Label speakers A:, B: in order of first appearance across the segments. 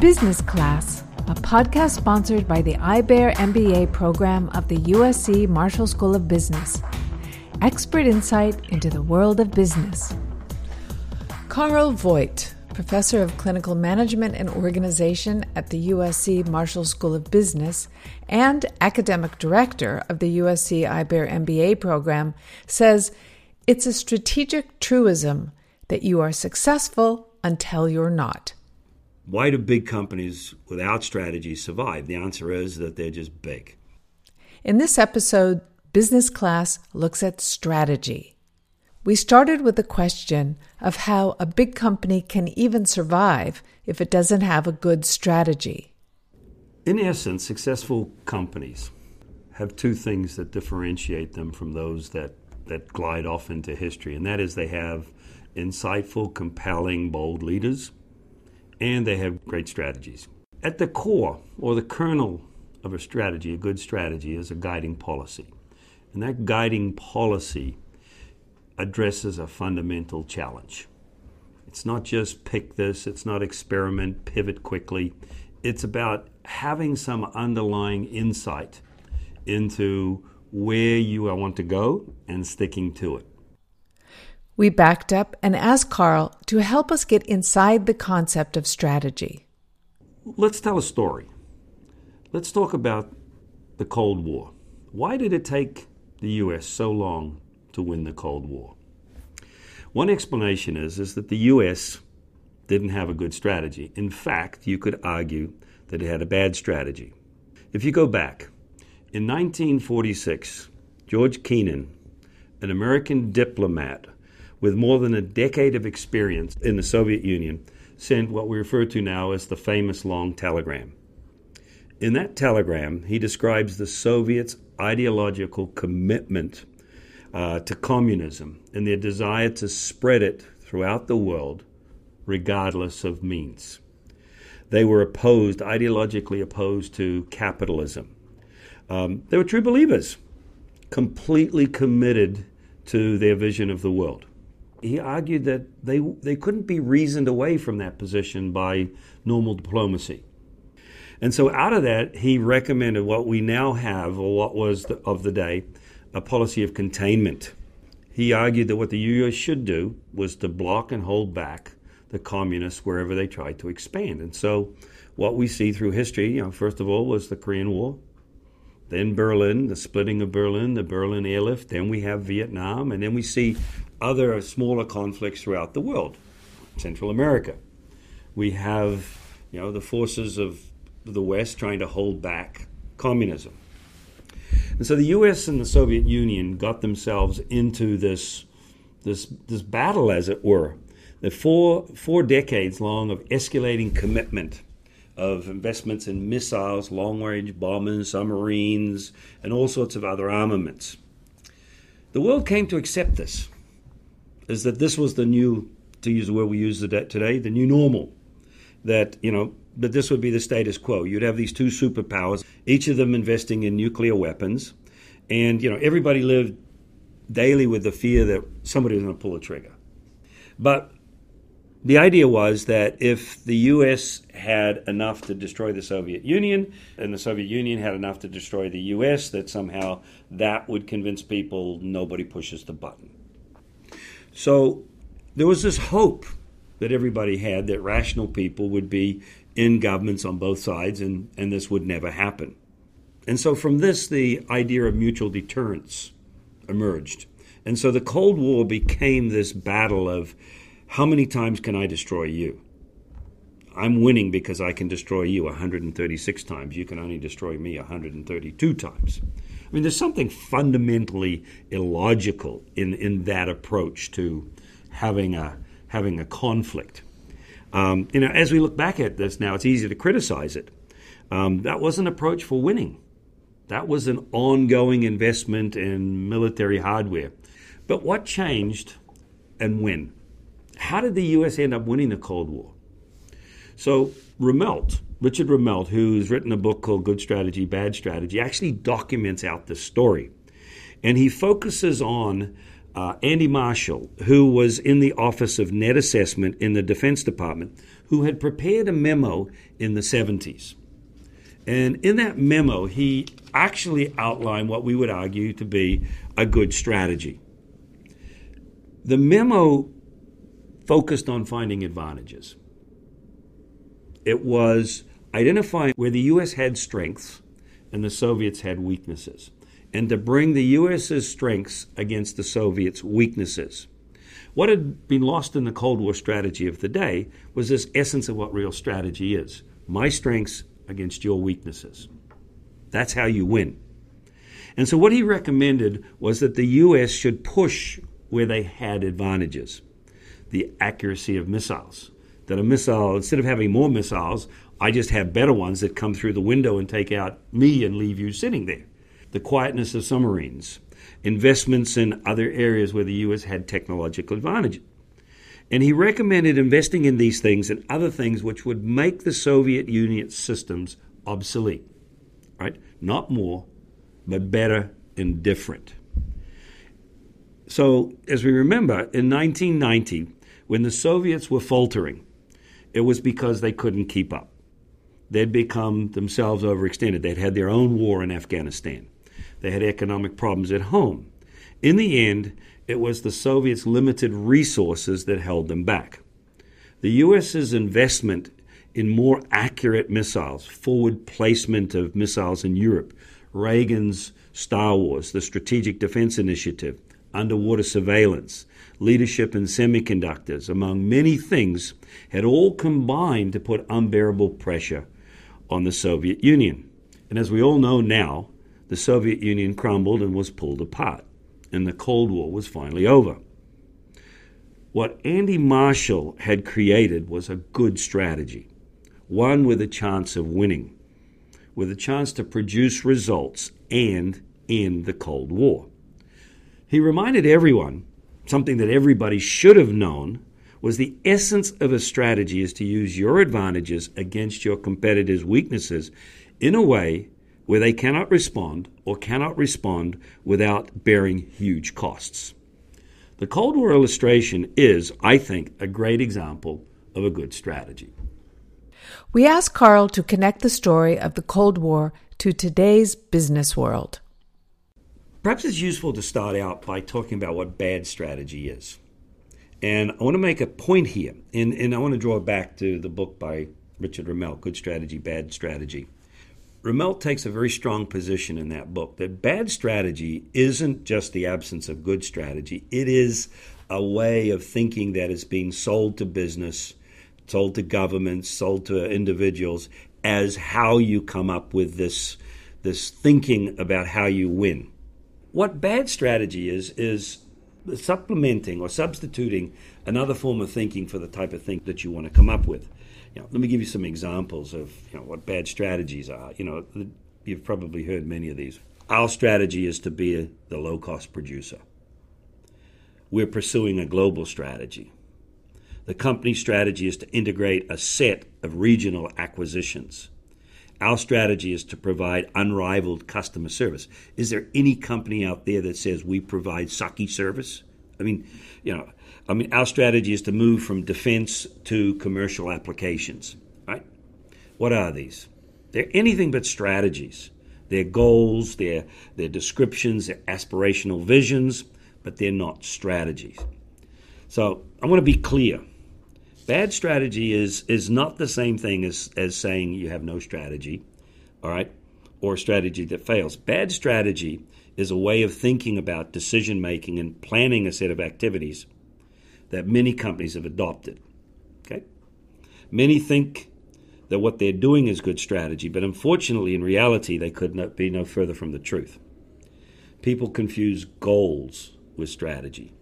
A: Business Class, a podcast sponsored by the IBEAR MBA program of the USC Marshall School of Business. Expert insight into the world of business. Carl Voigt, professor of clinical management and organization at the USC Marshall School of Business and academic director of the USC IBEAR MBA program, says it's a strategic truism that you are successful until you're not.
B: Why do big companies without strategy survive? The answer is that they're just big.
A: In this episode, Business Class looks at strategy. We started with the question of how a big company can even survive if it doesn't have a good strategy.
B: In essence, successful companies have two things that differentiate them from those that, that glide off into history, and that is they have insightful, compelling, bold leaders and they have great strategies. At the core, or the kernel of a strategy, a good strategy, is a guiding policy. And that guiding policy addresses a fundamental challenge. It's not just pick this, it's not experiment, pivot quickly. It's about having some underlying insight into where you want to go and sticking to it.
A: We backed up and asked Carl to help us get inside the concept of strategy.
B: Let's tell a story. Let's talk about the Cold War. Why did it take the U.S. so long to win the Cold War? One explanation is, is that the U.S. didn't have a good strategy. In fact, you could argue that it had a bad strategy. If you go back, in 1946, George Kennan, an American diplomat, with more than a decade of experience in the Soviet Union, sent what we refer to now as the famous long telegram. In that telegram, he describes the Soviets' ideological commitment uh, to communism and their desire to spread it throughout the world, regardless of means. They were opposed, ideologically opposed to capitalism. Um, they were true believers, completely committed to their vision of the world he argued that they, they couldn't be reasoned away from that position by normal diplomacy. And so, out of that, he recommended what we now have, or what was the, of the day, a policy of containment. He argued that what the U.S. should do was to block and hold back the communists wherever they tried to expand. And so, what we see through history, you know, first of all, was the Korean War, then Berlin, the splitting of Berlin, the Berlin airlift, then we have Vietnam, and then we see other smaller conflicts throughout the world, Central America. We have, you know, the forces of the West trying to hold back communism. And so the U.S. and the Soviet Union got themselves into this, this, this battle, as it were, the four, four decades long of escalating commitment of investments in missiles, long range bombers, submarines, and all sorts of other armaments. The world came to accept this is that this was the new, to use the word we use today, the new normal. That, you know, that this would be the status quo. You'd have these two superpowers, each of them investing in nuclear weapons. And, you know, everybody lived daily with the fear that somebody was going to pull a trigger. But the idea was that if the U.S. had enough to destroy the Soviet Union, and the Soviet Union had enough to destroy the U.S., that somehow that would convince people nobody pushes the button. So there was this hope that everybody had that rational people would be in governments on both sides and, and this would never happen. And so from this, the idea of mutual deterrence emerged. And so the Cold War became this battle of how many times can I destroy you? I'm winning because I can destroy you 136 times. You can only destroy me 132 times. I mean, there's something fundamentally illogical in, in that approach to having a having a conflict. Um, you know, as we look back at this now, it's easy to criticize it. Um, that was an approach for winning. That was an ongoing investment in military hardware. But what changed and when? How did the U.S. end up winning the Cold War? So Rumelt, Richard Rumelt, who's written a book called Good Strategy, Bad Strategy, actually documents out this story. And he focuses on uh, Andy Marshall, who was in the Office of Net Assessment in the Defense Department, who had prepared a memo in the 70s. And in that memo, he actually outlined what we would argue to be a good strategy. The memo focused on finding advantages. It was identifying where the U.S. had strengths and the Soviets had weaknesses, and to bring the U.S.'s strengths against the Soviets' weaknesses. What had been lost in the Cold War strategy of the day was this essence of what real strategy is my strengths against your weaknesses. That's how you win. And so, what he recommended was that the U.S. should push where they had advantages the accuracy of missiles. That a missile, instead of having more missiles, I just have better ones that come through the window and take out me and leave you sitting there. The quietness of submarines, investments in other areas where the U.S. had technological advantage. And he recommended investing in these things and other things which would make the Soviet Union systems obsolete. Right? Not more, but better and different. So, as we remember, in 1990, when the Soviets were faltering, it was because they couldn't keep up. They'd become themselves overextended. They'd had their own war in Afghanistan. They had economic problems at home. In the end, it was the Soviets' limited resources that held them back. The U.S.'s investment in more accurate missiles, forward placement of missiles in Europe, Reagan's Star Wars, the Strategic Defense Initiative, underwater surveillance, leadership in semiconductors, among many things, had all combined to put unbearable pressure on the Soviet Union. And as we all know now, the Soviet Union crumbled and was pulled apart, and the Cold War was finally over. What Andy Marshall had created was a good strategy, one with a chance of winning, with a chance to produce results and end the Cold War. He reminded everyone something that everybody should have known was the essence of a strategy is to use your advantages against your competitors' weaknesses in a way where they cannot respond or cannot respond without bearing huge costs. The Cold War illustration is, I think, a great example of a good strategy.
A: We asked Carl to connect the story of the Cold War to today's business world.
B: Perhaps it's useful to start out by talking about what bad strategy is. And I want to make a point here, and, and I want to draw back to the book by Richard Rumelt, Good Strategy, Bad Strategy. Rumelt takes a very strong position in that book that bad strategy isn't just the absence of good strategy, it is a way of thinking that is being sold to business, sold to governments, sold to individuals as how you come up with this, this thinking about how you win. What bad strategy is, is supplementing or substituting another form of thinking for the type of thing that you want to come up with. You know, let me give you some examples of you know, what bad strategies are. You know, you've probably heard many of these. Our strategy is to be a, the low cost producer. We're pursuing a global strategy. The company's strategy is to integrate a set of regional acquisitions. Our strategy is to provide unrivaled customer service. Is there any company out there that says we provide sucky service? I mean, you know, I mean, our strategy is to move from defense to commercial applications, right? What are these? They're anything but strategies. They're goals, they're, they're descriptions, they're aspirational visions, but they're not strategies. So I want to be clear. Bad strategy is is not the same thing as as saying you have no strategy, all right, or strategy that fails. Bad strategy is a way of thinking about decision making and planning a set of activities that many companies have adopted. Okay? Many think that what they're doing is good strategy, but unfortunately in reality they could not be no further from the truth. People confuse goals with strategy.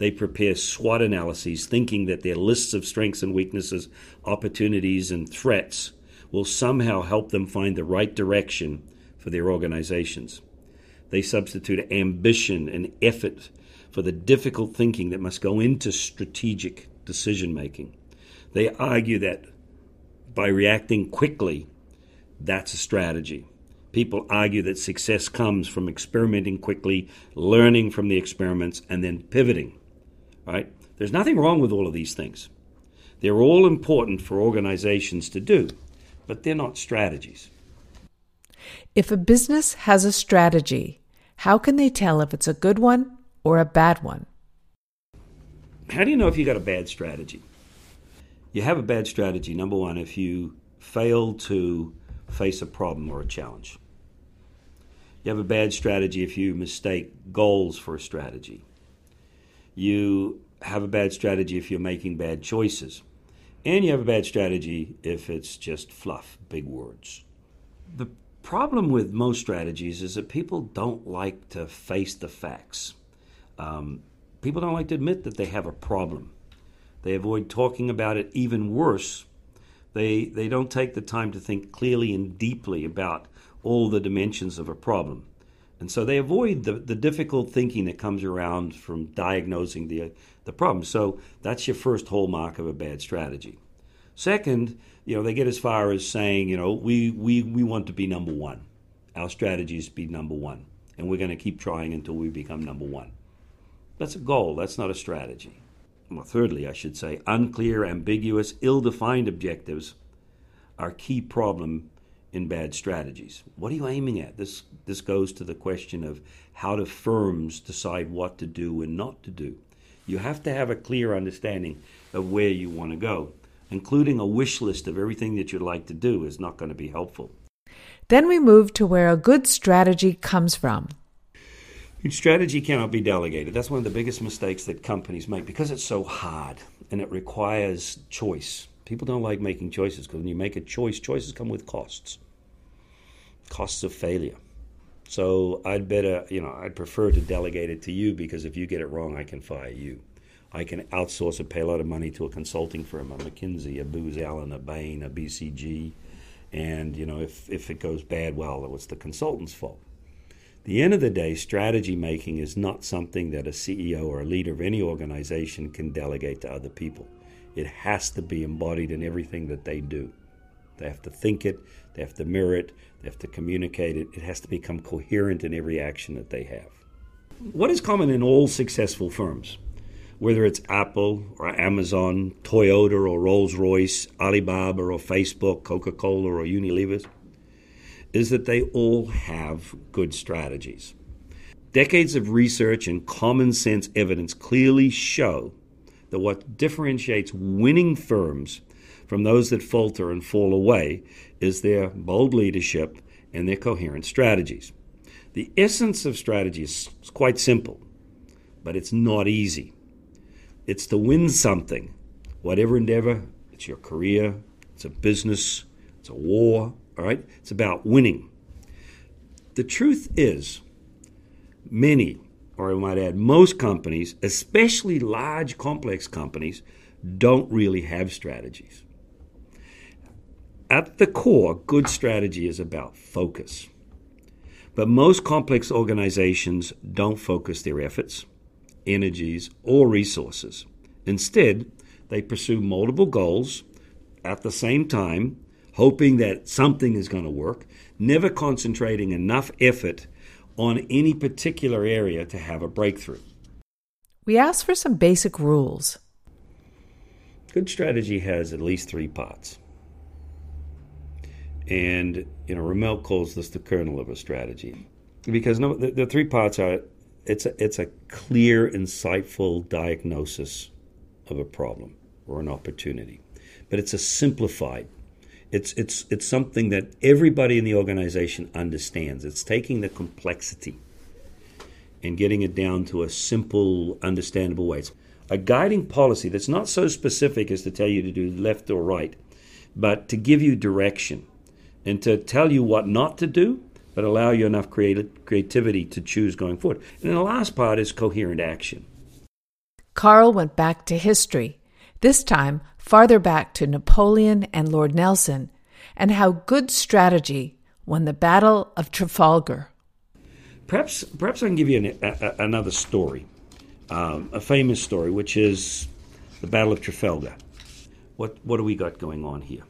B: They prepare SWOT analyses thinking that their lists of strengths and weaknesses, opportunities, and threats will somehow help them find the right direction for their organizations. They substitute ambition and effort for the difficult thinking that must go into strategic decision making. They argue that by reacting quickly, that's a strategy. People argue that success comes from experimenting quickly, learning from the experiments, and then pivoting. Right? There's nothing wrong with all of these things. They're all important for organizations to do, but they're not strategies.
A: If a business has a strategy, how can they tell if it's a good one or a bad one?
B: How do you know if you got a bad strategy? You have a bad strategy, number one, if you fail to face a problem or a challenge. You have a bad strategy if you mistake goals for a strategy. You have a bad strategy if you're making bad choices. And you have a bad strategy if it's just fluff, big words. The problem with most strategies is that people don't like to face the facts. Um, people don't like to admit that they have a problem. They avoid talking about it even worse. They, they don't take the time to think clearly and deeply about all the dimensions of a problem. And so they avoid the, the difficult thinking that comes around from diagnosing the, the problem. So that's your first hallmark of a bad strategy. Second, you know, they get as far as saying, you know, we, we, we want to be number one. Our strategy is to be number one. And we're going to keep trying until we become number one. That's a goal, that's not a strategy. Well, thirdly, I should say, unclear, ambiguous, ill defined objectives are key problem in bad strategies. What are you aiming at? This this goes to the question of how do firms decide what to do and not to do. You have to have a clear understanding of where you want to go. Including a wish list of everything that you'd like to do is not going to be helpful.
A: Then we move to where a good strategy comes from.
B: Strategy cannot be delegated. That's one of the biggest mistakes that companies make because it's so hard and it requires choice. People don't like making choices because when you make a choice, choices come with costs. Costs of failure. So I'd better, you know, I'd prefer to delegate it to you because if you get it wrong, I can fire you. I can outsource a lot of money to a consulting firm, a McKinsey, a Booz Allen, a Bain, a BCG, and you know, if if it goes bad, well, it was the consultant's fault. the end of the day, strategy making is not something that a CEO or a leader of any organization can delegate to other people. It has to be embodied in everything that they do. They have to think it, they have to mirror it, they have to communicate it. It has to become coherent in every action that they have. What is common in all successful firms, whether it's Apple or Amazon, Toyota or Rolls Royce, Alibaba or Facebook, Coca Cola or Unilever, is that they all have good strategies. Decades of research and common sense evidence clearly show that what differentiates winning firms from those that falter and fall away is their bold leadership and their coherent strategies. The essence of strategy is quite simple, but it's not easy. It's to win something, whatever endeavor, it's your career, it's a business, it's a war, all right? It's about winning. The truth is, many or I might add, most companies, especially large, complex companies, don't really have strategies. At the core, good strategy is about focus. But most complex organizations don't focus their efforts, energies, or resources. Instead, they pursue multiple goals at the same time, hoping that something is going to work, never concentrating enough effort on any particular area to have a breakthrough.
A: We asked for some basic rules.
B: Good strategy has at least three parts. And, you know, Rumelt calls this the kernel of a strategy. Because no, the, the three parts are it's a, it's a clear, insightful diagnosis of a problem or an opportunity. But it's a simplified it's, it's, it's something that everybody in the organization understands. It's taking the complexity and getting it down to a simple, understandable way. It's a guiding policy that's not so specific as to tell you to do left or right, but to give you direction and to tell you what not to do, but allow you enough creativity to choose going forward. And the last part is coherent action.
A: Carl went back to history, this time farther back to Napoleon and Lord Nelson, and how good strategy won the Battle of Trafalgar.
B: Perhaps, perhaps I can give you an, a, another story, um, a famous story, which is the Battle of Trafalgar. What, what do we got going on here?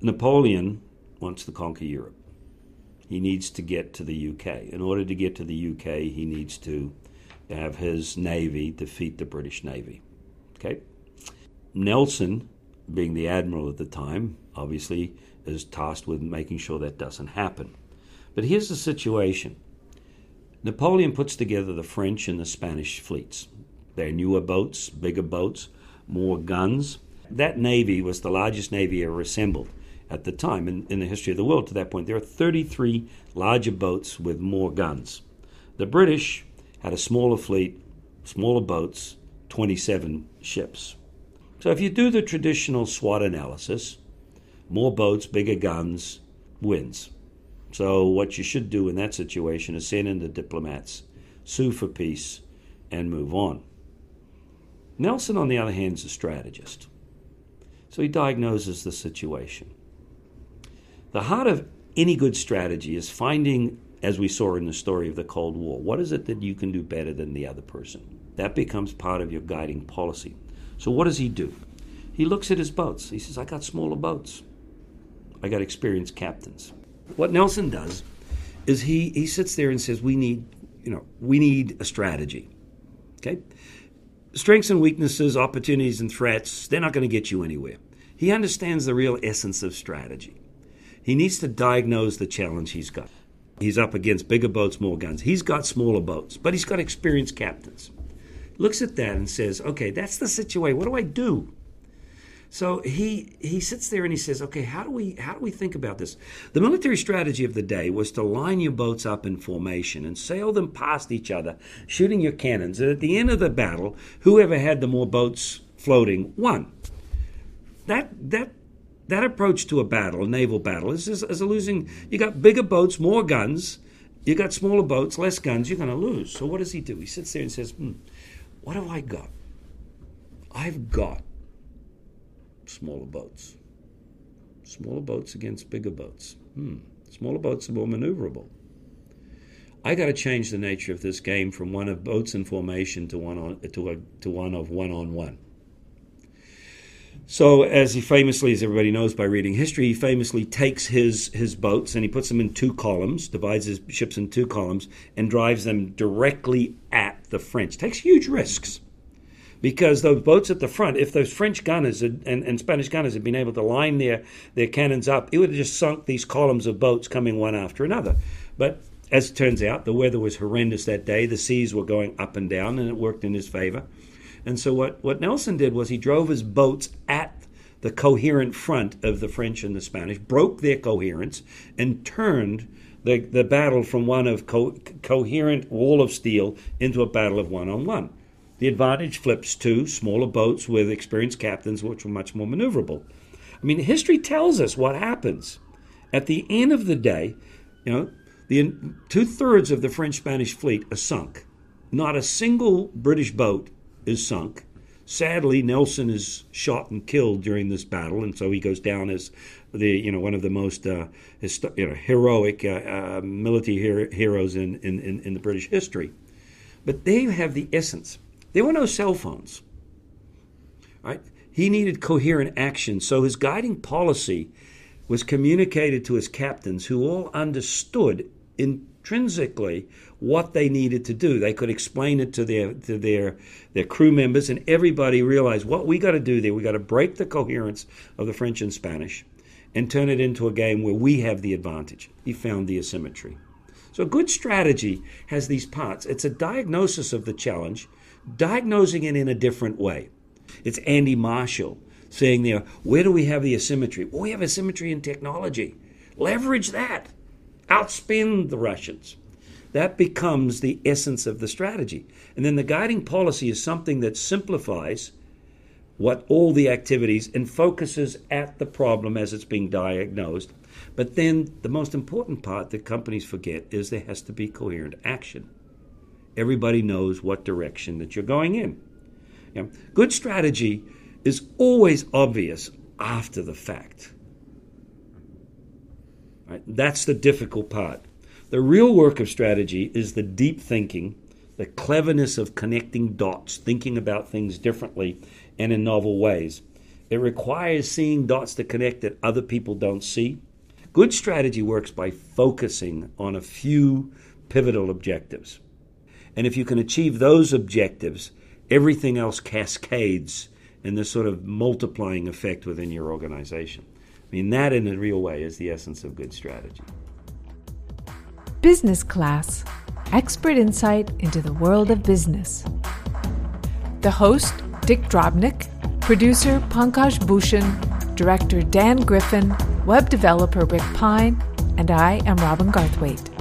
B: Napoleon wants to conquer Europe. he needs to get to the UK. In order to get to the UK, he needs to have his navy defeat the British Navy. Okay? Nelson, being the admiral at the time, obviously is tasked with making sure that doesn't happen. But here's the situation Napoleon puts together the French and the Spanish fleets. They're newer boats, bigger boats, more guns. That navy was the largest navy ever assembled at the time in, in the history of the world to that point. There are 33 larger boats with more guns. The British had a smaller fleet, smaller boats, 27 ships. So if you do the traditional SWOT analysis, more boats, bigger guns wins. So what you should do in that situation is send in the diplomats, sue for peace, and move on. Nelson, on the other hand, is a strategist. So he diagnoses the situation. The heart of any good strategy is finding, as we saw in the story of the Cold War, what is it that you can do better than the other person? That becomes part of your guiding policy. So what does he do? He looks at his boats. He says, I got smaller boats. I got experienced captains. What Nelson does is he, he sits there and says, We need, you know, we need a strategy. Okay? Strengths and weaknesses, opportunities and threats, they're not going to get you anywhere. He understands the real essence of strategy. He needs to diagnose the challenge he's got. He's up against bigger boats, more guns. He's got smaller boats, but he's got experienced captains looks at that and says, okay, that's the situation. What do I do? So he he sits there and he says, okay, how do we how do we think about this? The military strategy of the day was to line your boats up in formation and sail them past each other, shooting your cannons. And at the end of the battle, whoever had the more boats floating won. That that that approach to a battle, a naval battle, is, is, is a losing. You got bigger boats, more guns. You got smaller boats, less guns. You're going to lose. So what does he do? He sits there and says, hmm, what have I got? I've got smaller boats. Smaller boats against bigger boats. Hmm. Smaller boats are more maneuverable. I got to change the nature of this game from one of boats in formation to one on to a, to one of one on one. So, as he famously, as everybody knows by reading history, he famously takes his his boats and he puts them in two columns, divides his ships in two columns, and drives them directly at the French. Takes huge risks because those boats at the front, if those French gunners had, and, and Spanish gunners had been able to line their their cannons up, it would have just sunk these columns of boats coming one after another. But as it turns out, the weather was horrendous that day. The seas were going up and down, and it worked in his favor. And so what, what Nelson did was he drove his boats at the coherent front of the French and the Spanish, broke their coherence, and turned the, the battle from one of co- coherent wall of steel into a battle of one on one. The advantage flips to smaller boats with experienced captains, which were much more maneuverable. I mean, history tells us what happens. At the end of the day, you know, the two thirds of the French Spanish fleet are sunk. Not a single British boat is sunk. Sadly, Nelson is shot and killed during this battle, and so he goes down as the you know one of the most uh, histo- you know, heroic uh, uh, military hero- heroes in, in, in the British history. But they have the essence. There were no cell phones. Right? He needed coherent action, so his guiding policy was communicated to his captains, who all understood intrinsically what they needed to do. They could explain it to their to their their crew members, and everybody realized what we got to do there. We got to break the coherence of the French and Spanish, and turn it into a game where we have the advantage. He found the asymmetry. So, a good strategy has these parts. It's a diagnosis of the challenge, diagnosing it in a different way. It's Andy Marshall saying there, where do we have the asymmetry? Well, we have asymmetry in technology. Leverage that. Outspin the Russians. That becomes the essence of the strategy. And then the guiding policy is something that simplifies what all the activities and focuses at the problem as it's being diagnosed. But then the most important part that companies forget is there has to be coherent action. Everybody knows what direction that you're going in. Good strategy is always obvious after the fact. Right? That's the difficult part. The real work of strategy is the deep thinking, the cleverness of connecting dots, thinking about things differently and in novel ways. It requires seeing dots to connect that other people don't see, Good strategy works by focusing on a few pivotal objectives. And if you can achieve those objectives, everything else cascades in this sort of multiplying effect within your organization. I mean, that in a real way is the essence of good strategy.
A: Business Class Expert Insight into the World of Business. The host, Dick Drobnick, producer, Pankaj Bhushan, director, Dan Griffin, web developer, Rick Pine, and I am Robin Garthwaite.